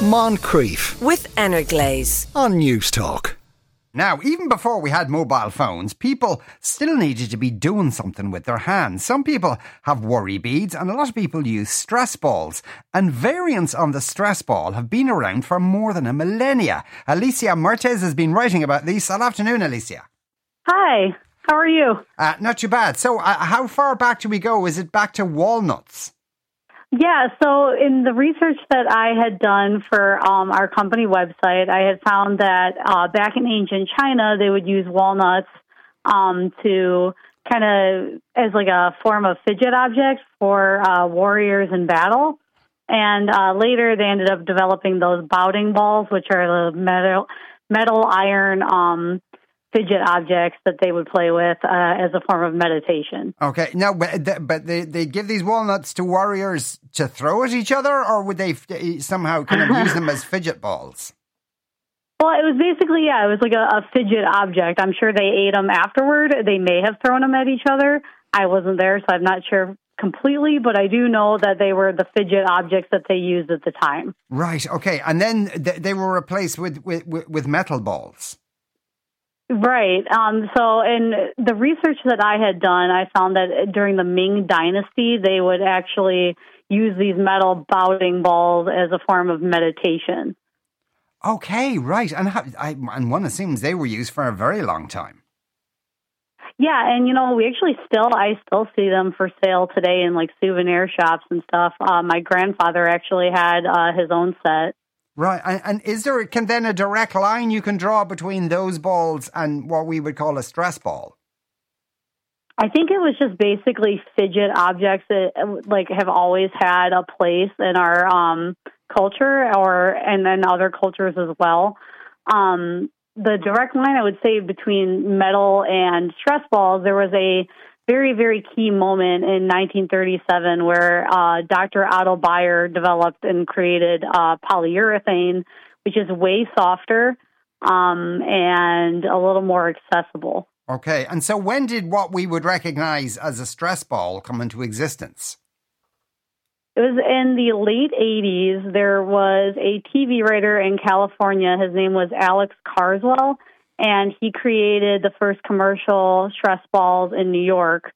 Moncrieff with Energlaze. on Newstalk. Now, even before we had mobile phones, people still needed to be doing something with their hands. Some people have worry beads, and a lot of people use stress balls. And variants on the stress ball have been around for more than a millennia. Alyssa Mertes has been writing about these. Good afternoon, Alyssa. Hi, how are you? Uh, not too bad. So, uh, how far back do we go? Is it back to walnuts? Yeah, so in the research that I had done for um, our company website, I had found that uh, back in ancient China, they would use walnuts um, to kind of as like a form of fidget object for uh, warriors in battle. And uh, later, they ended up developing those Baoding balls, which are the metal, metal iron um, fidget objects that they would play with uh, as a form of meditation. Okay, now, but, but they, they give these walnuts to warriors to throw at each other, or would they f- somehow kind of use them as fidget balls? Well, it was basically, yeah, it was like a, a fidget object. I'm sure they ate them afterward. They may have thrown them at each other. I wasn't there, so I'm not sure completely, but I do know that they were the fidget objects that they used at the time. Right. Okay. And then th- they were replaced with, with, with with metal balls. Right. Um, so, in the research that I had done, I found that during the Ming Dynasty, they would actually use these metal Baoding balls as a form of meditation. Okay. Right. And how, I, and one assumes they were used for a very long time. Yeah, and you know, we actually still, I still see them for sale today in like souvenir shops and stuff. Uh, my grandfather actually had uh, his own set. Right. And, and is there can then a direct line you can draw between those balls and what we would call a stress ball? I think it was just basically fidget objects that like have always had a place in our um, culture, or and then other cultures as well. Um, the direct line I would say between metal and stress balls, there was a very very key moment in 1937 where uh, Dr. Otto Bayer developed and created uh, polyurethane, which is way softer um, and a little more accessible. Okay. And so when did what we would recognize as a stress ball come into existence? It was in the late 80s. There was a TV writer in California. His name was Alex Carswell, and he created the first commercial stress balls in New York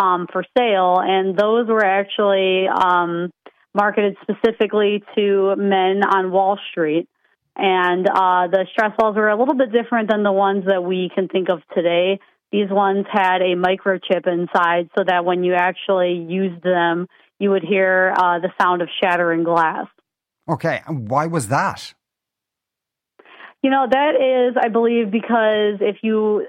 um, for sale. And those were actually um, marketed specifically to men on Wall Street. And uh, the stress balls were a little bit different than the ones that we can think of today. These ones had a microchip inside so that when you actually used them, you would hear uh, the sound of shattering glass. Okay. And why was that? You know, that is, I believe, because if you,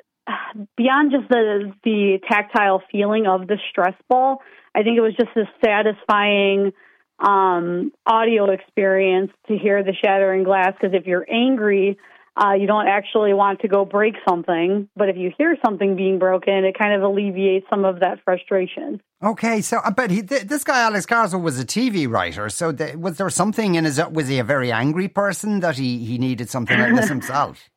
beyond just the, the tactile feeling of the stress ball, I think it was just a satisfying um, audio experience to hear the shattering glass. Because if you're angry, uh, you don't actually want to go break something. But if you hear something being broken, it kind of alleviates some of that frustration. Okay, so I bet he, th- this guy Alex Carswell was a TV writer. So th- was there something in his? Was he a very angry person that he he needed something like this himself?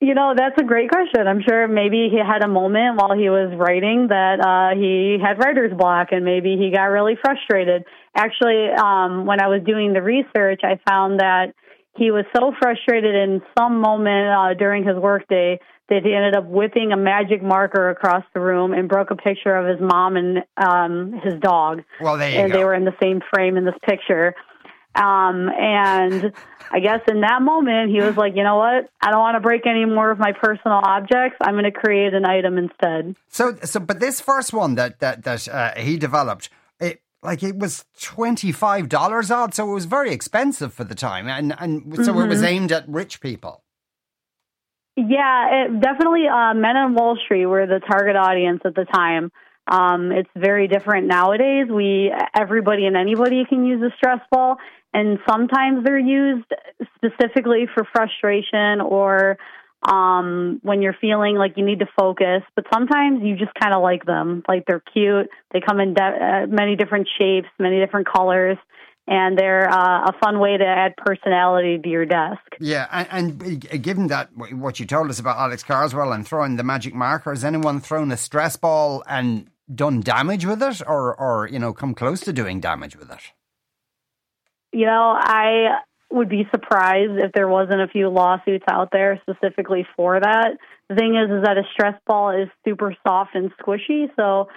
You know, that's a great question. I'm sure maybe he had a moment while he was writing that uh, he had writer's block and maybe he got really frustrated. Actually, um, when I was doing the research, I found that he was so frustrated in some moment uh, during his workday that he ended up whipping a magic marker across the room and broke a picture of his mom and um, his dog. Well, there you and go. they were in the same frame in this picture. Um, and I guess in that moment, he was like, you know what? I don't want to break any more of my personal objects. I'm going to create an item instead. So, so, but this first one that that that uh, he developed, it like it was twenty five dollars odd, so it was very expensive for the time, and and so it was aimed at rich people. Yeah, it, definitely. Uh, Men on Wall Street were the target audience at the time. Um, it's very different nowadays. We everybody and anybody can use a stress ball, and sometimes they're used specifically for frustration or um, when you're feeling like you need to focus. But sometimes you just kind of like them, like they're cute. They come in de- uh, many different shapes, many different colors, and they're uh, a fun way to add personality to your desk. Yeah, and, and given that what you told us about Alex Carswell and throwing the magic marker, has anyone thrown a stress ball and done damage with it, or or you know come close to doing damage with it? You know, I would be surprised if there wasn't a few lawsuits out there specifically for that. The thing is, is that a stress ball is super soft and squishy, so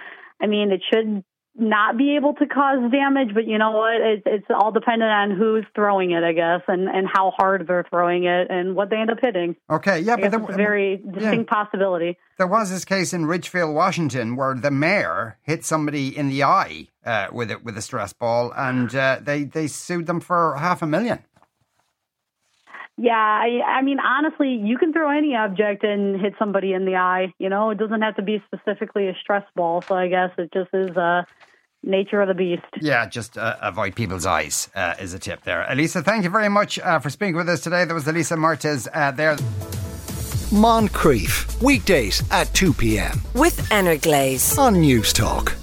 I mean, it should not be able to cause damage, but you know what? It's, it's all dependent on who's throwing it, I guess, and, and how hard they're throwing it and what they end up hitting. Okay, yeah, but there, it's a very distinct yeah. possibility. There was this case in Ridgefield, Washington, where the mayor hit somebody in the eye uh, with it with a stress ball, and uh, they they sued them for half a million. Yeah, I, I mean, honestly, you can throw any object and hit somebody in the eye. You know, it doesn't have to be specifically a stress ball. So I guess it just is uh, nature of the beast. Yeah, just uh, avoid people's eyes uh, is a tip there. Alyssa, thank you very much uh, for speaking with us today. There was Alyssa Mertes uh, there. Moncrieff, weekdays at 2 p.m. With Glaze on Newstalk.